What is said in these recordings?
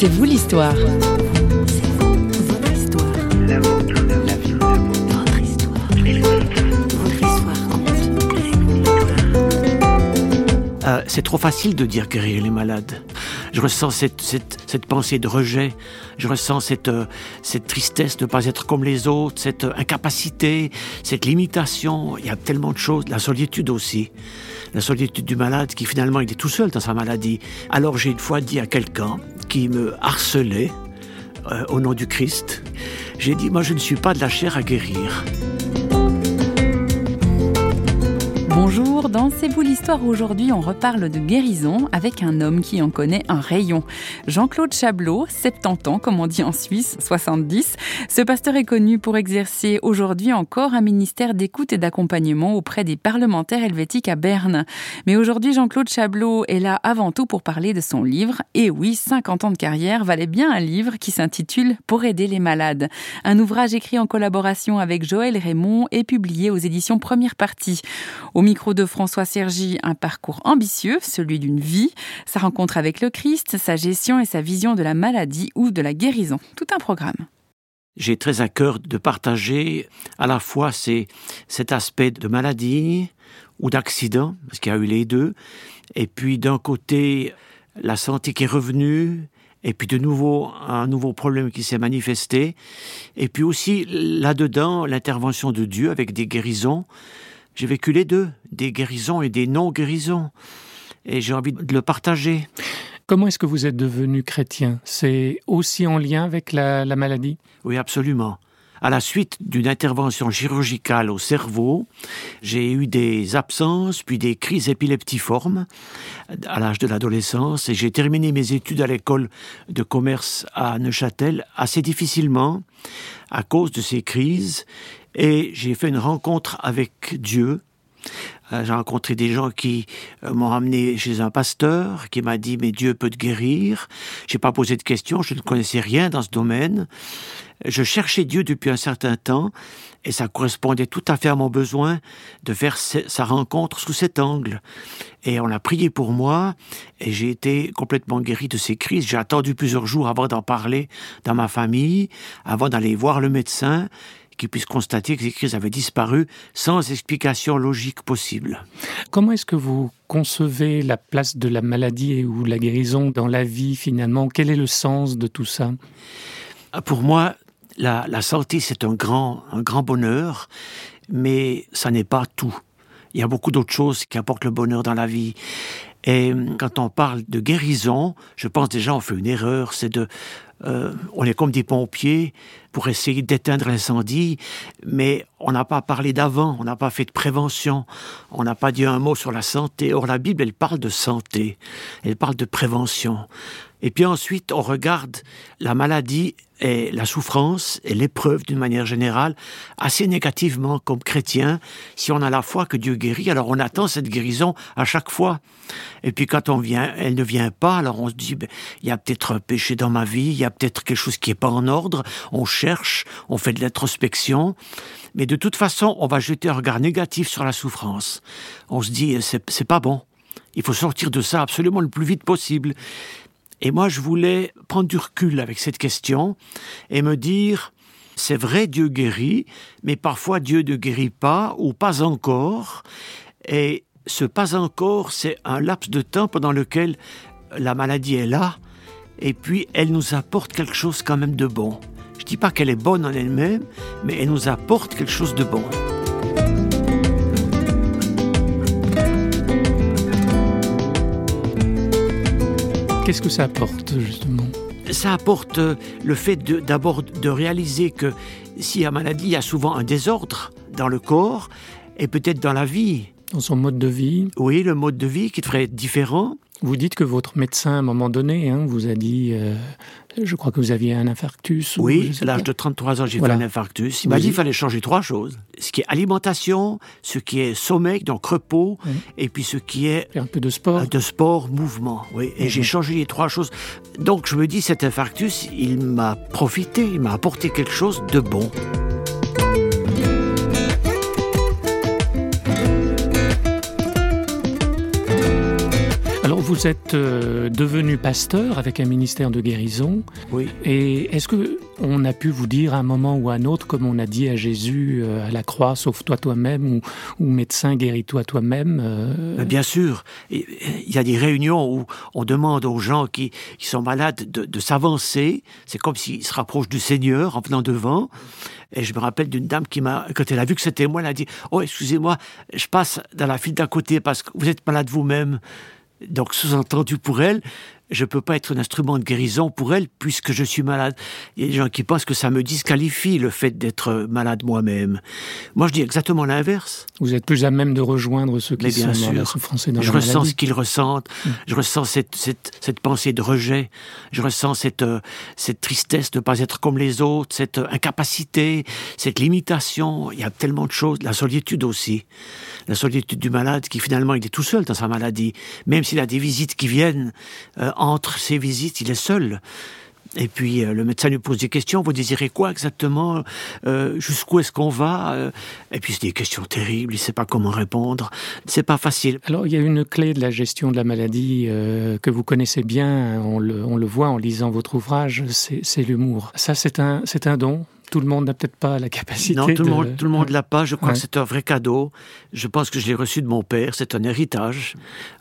C'est vous l'histoire. Euh, c'est trop facile de dire guérir les malades. Je ressens cette, cette, cette pensée de rejet, je ressens cette, euh, cette tristesse de ne pas être comme les autres, cette euh, incapacité, cette limitation. Il y a tellement de choses. La solitude aussi. La solitude du malade qui finalement il est tout seul dans sa maladie. Alors j'ai une fois dit à quelqu'un qui me harcelait au nom du Christ, j'ai dit, moi je ne suis pas de la chair à guérir. Bonjour, dans C'est vous l'histoire aujourd'hui, on reparle de guérison avec un homme qui en connaît un rayon. Jean-Claude Chablot, 70 ans, comme on dit en Suisse, 70. Ce pasteur est connu pour exercer aujourd'hui encore un ministère d'écoute et d'accompagnement auprès des parlementaires helvétiques à Berne. Mais aujourd'hui, Jean-Claude Chablot est là avant tout pour parler de son livre. Et oui, 50 ans de carrière valait bien un livre qui s'intitule Pour aider les malades. Un ouvrage écrit en collaboration avec Joël Raymond et publié aux éditions Première Partie. Micro de François Sergi, un parcours ambitieux, celui d'une vie, sa rencontre avec le Christ, sa gestion et sa vision de la maladie ou de la guérison. Tout un programme. J'ai très à cœur de partager à la fois ces, cet aspect de maladie ou d'accident, parce qu'il y a eu les deux, et puis d'un côté la santé qui est revenue, et puis de nouveau un nouveau problème qui s'est manifesté, et puis aussi là-dedans l'intervention de Dieu avec des guérisons j'ai vécu les deux, des guérisons et des non-guérisons. Et j'ai envie de le partager. Comment est-ce que vous êtes devenu chrétien? C'est aussi en lien avec la, maladie? Oui, absolument. À la suite d'une intervention chirurgicale au cerveau, j'ai eu des absences, puis des crises épileptiformes à l'âge de l'adolescence, et j'ai terminé mes études à l'école de commerce à Neuchâtel assez difficilement à cause de ces crises, et j'ai fait une rencontre avec Dieu. Euh, j'ai rencontré des gens qui euh, m'ont amené chez un pasteur qui m'a dit mais Dieu peut te guérir. J'ai pas posé de questions, je ne connaissais rien dans ce domaine. Je cherchais Dieu depuis un certain temps et ça correspondait tout à fait à mon besoin de faire sa rencontre sous cet angle. Et on a prié pour moi et j'ai été complètement guéri de ces crises. J'ai attendu plusieurs jours avant d'en parler dans ma famille, avant d'aller voir le médecin qui puisse constater que ces crises avaient disparu sans explication logique possible. Comment est-ce que vous concevez la place de la maladie ou la guérison dans la vie finalement? Quel est le sens de tout ça? Pour moi, la, la santé, c'est un grand, un grand bonheur, mais ça n'est pas tout. Il y a beaucoup d'autres choses qui apportent le bonheur dans la vie. Et quand on parle de guérison, je pense déjà on fait une erreur, c'est de euh, on est comme des pompiers pour essayer d'éteindre l'incendie, mais on n'a pas parlé d'avant, on n'a pas fait de prévention, on n'a pas dit un mot sur la santé. Or, la Bible, elle parle de santé, elle parle de prévention. Et puis ensuite, on regarde la maladie et la souffrance et l'épreuve d'une manière générale assez négativement comme chrétien. Si on a la foi que Dieu guérit, alors on attend cette guérison à chaque fois. Et puis quand on vient, elle ne vient pas, alors on se dit, ben, il y a peut-être un péché dans ma vie, il y a peut-être quelque chose qui n'est pas en ordre. On cherche, on fait de l'introspection. Mais de toute façon, on va jeter un regard négatif sur la souffrance. On se dit, c'est pas bon. Il faut sortir de ça absolument le plus vite possible. Et moi, je voulais prendre du recul avec cette question et me dire, c'est vrai, Dieu guérit, mais parfois Dieu ne guérit pas ou pas encore. Et ce pas encore, c'est un laps de temps pendant lequel la maladie est là, et puis elle nous apporte quelque chose quand même de bon. Je ne dis pas qu'elle est bonne en elle-même, mais elle nous apporte quelque chose de bon. Qu'est-ce que ça apporte justement? Ça apporte euh, le fait d'abord de, réaliser que s'il y a maladie, il y a souvent un désordre dans le corps et peut-être dans la vie. Dans son mode de vie Oui, le mode de vie qui devrait être différent. Vous dites que votre médecin, à un moment donné, hein, vous a dit, euh, je crois que vous aviez un infarctus. Oui, à l'âge de 33 ans, j'ai fait un infarctus. Il m'a dit qu'il fallait changer trois choses. Ce qui est alimentation, ce qui est sommeil, donc repos, et puis ce qui est... un peu de sport. De sport, mouvement, oui. Et j'ai changé les trois choses. Donc je me dis, cet infarctus, il m'a profité, il m'a apporté quelque chose de bon. Vous êtes euh, devenu pasteur avec un ministère de guérison. Oui. Et est-ce que on a pu vous dire à un moment ou à un autre, comme on a dit à Jésus euh, à la croix, sauve-toi toi-même, ou, ou médecin, guéris-toi toi-même euh... Bien sûr. Il y a des réunions où on demande aux gens qui, qui sont malades de, de s'avancer. C'est comme s'ils se rapprochent du Seigneur en venant devant. Et je me rappelle d'une dame qui m'a, quand elle a vu que c'était moi, elle a dit Oh, excusez-moi, je passe dans la file d'à côté parce que vous êtes malade vous-même. Donc, sous-entendu pour elle, je ne peux pas être un instrument de guérison pour elle puisque je suis malade. Il y a des gens qui pensent que ça me disqualifie le fait d'être malade moi-même. Moi, je dis exactement l'inverse. Vous êtes plus à même de rejoindre ceux qui Mais bien sont sûr. dans la souffrance et dans je la ressens maladie. ce qu'ils ressentent. Mm. Je ressens cette, cette, cette pensée de rejet. Je ressens cette, euh, cette tristesse de ne pas être comme les autres, cette euh, incapacité, cette limitation. Il y a tellement de choses. La solitude aussi. La solitude du malade qui finalement il est tout seul dans sa maladie. Même s'il a des visites qui viennent, euh, entre ces visites, il est seul. Et puis euh, le médecin lui pose des questions. Vous désirez quoi exactement? Euh, Jusqu'où est-ce qu'on va? Euh, Et puis c'est des questions terribles. Il ne sait pas comment répondre. C'est pas facile. Alors, il y a une clé de la gestion de la maladie que vous connaissez bien, on le, voit en lisant votre ouvrage, c'est l'humour. Ça, c'est un, c'est un don. Tout le monde n'a peut-être pas la capacité Non, tout de... le monde, tout le monde l'a pas. Je crois Ouais. que c'est un vrai cadeau. Je pense que je l'ai reçu de mon père. C'est un héritage.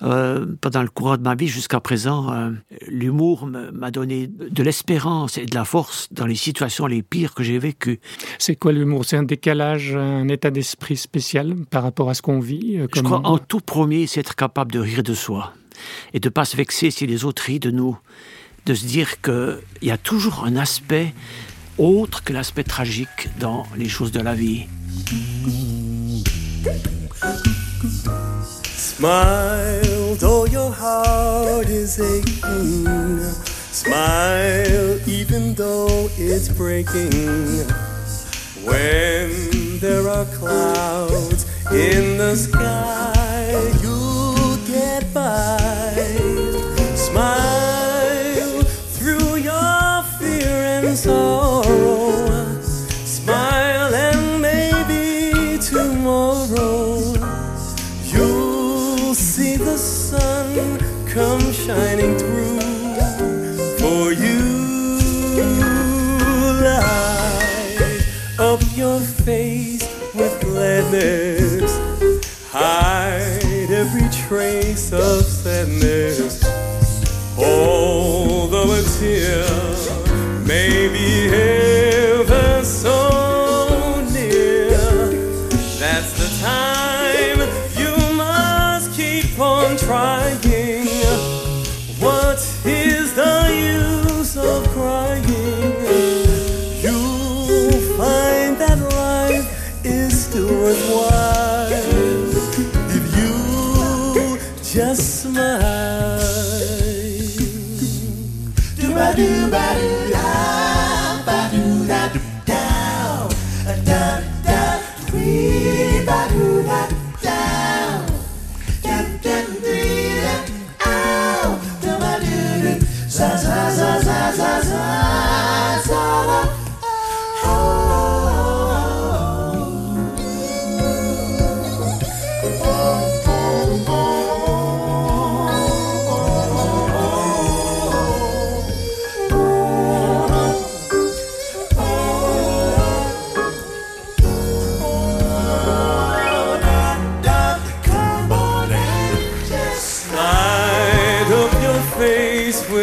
Euh, pendant le courant de ma vie jusqu'à présent, euh, l'humour m'a donné de l'espérance et de la force dans les situations les pires que j'ai vécues. C'est quoi l'humour? C'est un décalage, un état d'esprit spécial par rapport à ce qu'on vit euh, Je crois en tout premier, c'est être capable de rire de soi et de pas se vexer si les autres rient de nous. De se dire qu'il y a toujours un aspect autre que l'aspect tragique dans les choses de la vie. Smile, though your heart is aching. Smile, even though it's breaking. When there are clouds in the sky,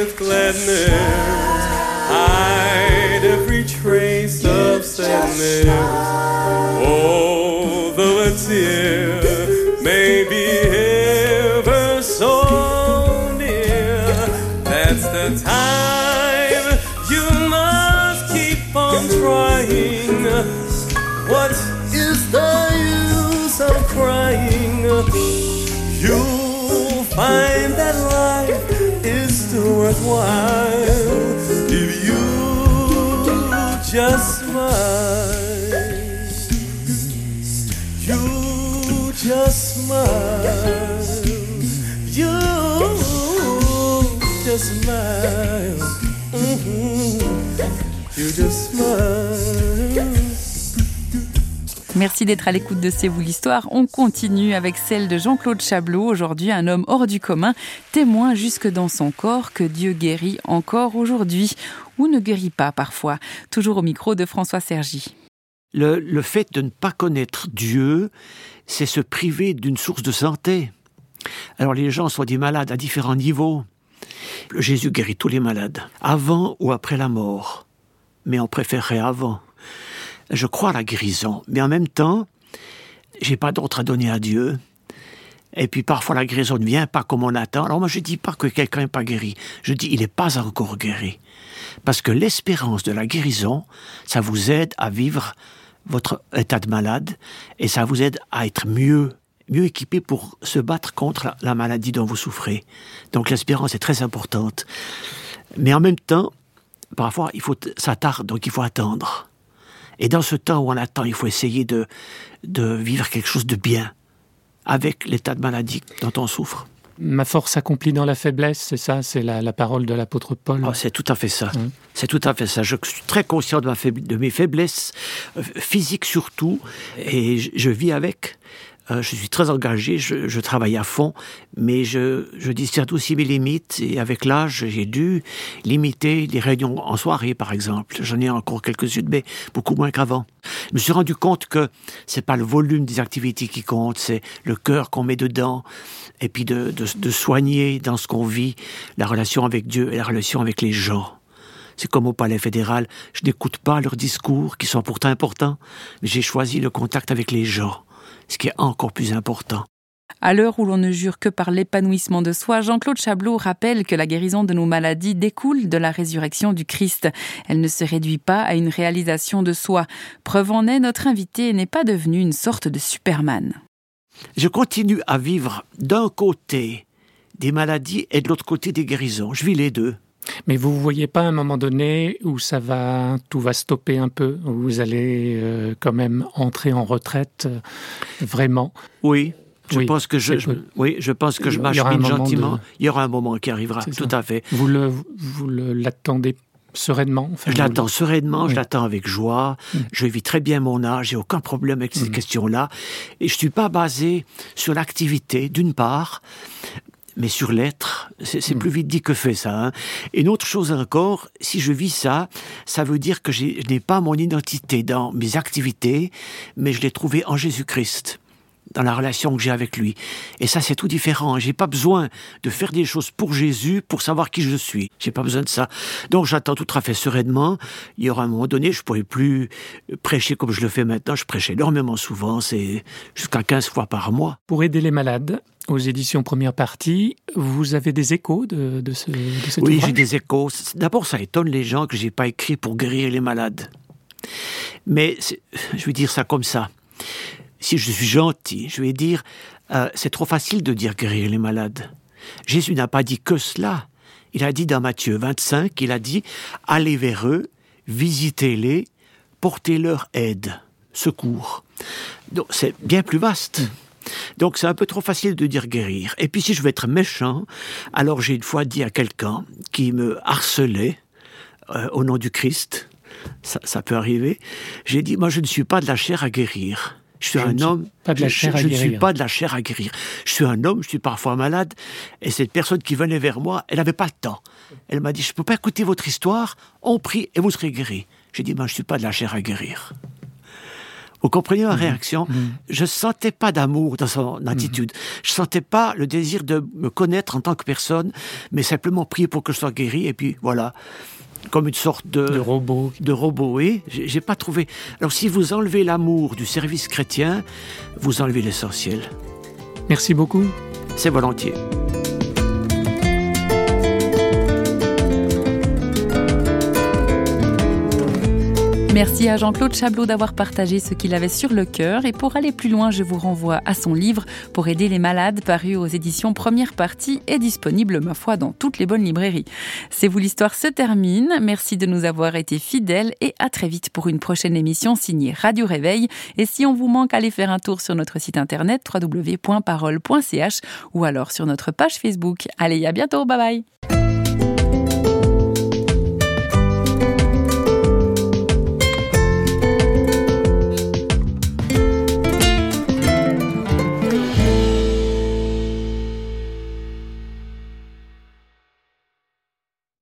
with gladness. Hide every trace of sadness. Although a tear may be ever so near, that's the time you must keep on trying. What is the use of crying? You'll find that worthwhile if you just smile. You just smile. You just smile. Mhm. You just smile. Merci d'être à l'écoute de C'est vous l'histoire. On continue avec celle de Jean-Claude Chablot, aujourd'hui un homme hors du commun, témoin jusque dans son corps que Dieu guérit encore aujourd'hui, ou ne guérit pas parfois. Toujours au micro de François Sergi. Le, le fait de ne pas connaître Dieu, c'est se priver d'une source de santé. Alors les gens sont des malades à différents niveaux. Jésus guérit tous les malades, avant ou après la mort. Mais on préférerait avant je crois à la guérison, mais en même temps, j'ai pas d'autre à donner à Dieu. Et puis parfois la guérison ne vient pas comme on attend. Alors moi je dis pas que quelqu'un n'est pas guéri, je dis il n'est pas encore guéri. Parce que l'espérance de la guérison, ça vous aide à vivre votre état de malade et ça vous aide à être mieux, mieux équipé pour se battre contre la maladie dont vous souffrez. Donc l'espérance est très importante. Mais en même temps, parfois il faut, ça tarde, donc il faut attendre. Et dans ce temps où on attend, il faut essayer de, de vivre quelque chose de bien avec l'état de maladie dont on souffre. Ma force s'accomplit dans la faiblesse, c'est ça, c'est la, parole de l'apôtre Paul. Oh, c'est tout à fait ça. Hein? C'est tout à fait ça. Je suis très conscient de, ma de mes faiblesses, euh, physiques surtout, et je vis avec. Euh, je suis très engagé, je, travaille à fond, mais je, je discerne aussi mes limites. Et avec l'âge, j'ai dû limiter les réunions en soirée, par exemple. J'en ai encore quelques-unes, mais beaucoup moins qu'avant. Je me suis rendu compte que c'est pas le volume des activités qui compte, c'est le cœur qu'on met dedans, et puis de, de, de soigner dans ce qu'on vit la relation avec Dieu et la relation avec les gens. C'est comme au palais fédéral, je n'écoute pas leurs discours, qui sont pourtant importants, mais j'ai choisi le contact avec les gens ce qui est encore plus important. À l'heure où l'on ne jure que par l'épanouissement de soi, Jean-Claude Chablot rappelle que la guérison de nos maladies découle de la résurrection du Christ. Elle ne se réduit pas à une réalisation de soi. Preuve en est, notre invité n'est pas devenu une sorte de Superman. Je continue à vivre d'un côté des maladies et de l'autre côté des guérisons. Je vis les deux. Mais vous ne voyez pas à un moment donné où ça va, tout va stopper un peu, où vous allez euh, quand même entrer en retraite euh, vraiment? Oui. Je pense que je, oui, je pense que je m'achemine gentiment. Il y aura un moment qui arrivera, tout à fait. Vous le, vous l'attendez sereinement Je l'attends sereinement, je l'attends avec joie. Mm. Je vis très bien mon âge, j'ai aucun problème avec ces mm. questions-là. Et je suis pas basé sur l'activité, d'une part, mais sur l'être, c'est hmm. plus vite dit que fait ça. Hein. Et une autre chose encore, si je vis ça, ça veut dire que je n'ai pas mon identité dans mes activités, mais je l'ai trouvée en Jésus-Christ dans la relation que j'ai avec lui. Et ça, c'est tout différent. J'ai pas besoin de faire des choses pour Jésus pour savoir qui je suis. J'ai pas besoin de ça. Donc, j'attends tout à fait sereinement. Il y aura un moment donné, je pourrai plus prêcher comme je le fais maintenant. Je prêche énormément souvent. C'est jusqu'à 15 fois par mois. Pour aider les malades, aux éditions première partie. Vous avez des échos de, de, ce, de Oui, j'ai des échos. D'abord, ça étonne les gens que j'ai pas écrit pour guérir les malades. Mais je vais dire ça comme ça. Si je suis gentil, je vais dire euh, c'est trop facile de dire guérir les malades. Jésus n'a pas dit que cela. Il a dit dans Matthieu 25, il a dit allez vers eux, visitez-les, portez-leur aide, secours. Donc c'est bien plus vaste. Donc c'est un peu trop facile de dire guérir. Et puis si je veux être méchant, alors j'ai une fois dit à quelqu'un qui me harcelait euh, au nom du Christ, ça, peut arriver, j'ai dit, moi je ne suis pas de la chair à guérir. Je suis un homme. Pas de la chair je, ne suis pas de la chair à guérir. Je suis un homme, je suis parfois malade. Et cette personne qui venait vers moi, elle n'avait pas le temps. Elle m'a dit, je ne peux pas écouter votre histoire, on prie et vous serez guéri. J'ai dit, moi je ne suis pas de la chair à guérir. Vous comprenez ma mhm. réaction? Je mhm. Je sentais pas d'amour dans son mhm. attitude. Je sentais pas le désir de me connaître en tant que personne, mais simplement prier pour que je sois guéri. Et puis voilà, comme une sorte de, de robot. De robot, oui. J'ai pas trouvé. Alors si vous enlevez l'amour du service chrétien, vous enlevez l'essentiel. Merci beaucoup. C'est volontiers. Merci à Jean-Claude Chablot d'avoir partagé ce qu'il avait sur le cœur. Et pour aller plus loin, je vous renvoie à son livre Pour aider les malades, paru aux éditions Première Partie et disponible, ma foi, dans toutes les bonnes librairies. C'est vous, l'histoire se termine. Merci de nous avoir été fidèles et à très vite pour une prochaine émission signée Radio Réveil. Et si on vous manque, allez faire un tour sur notre site internet www.parole.ch ou alors sur notre page Facebook. Allez, à bientôt. Bye bye.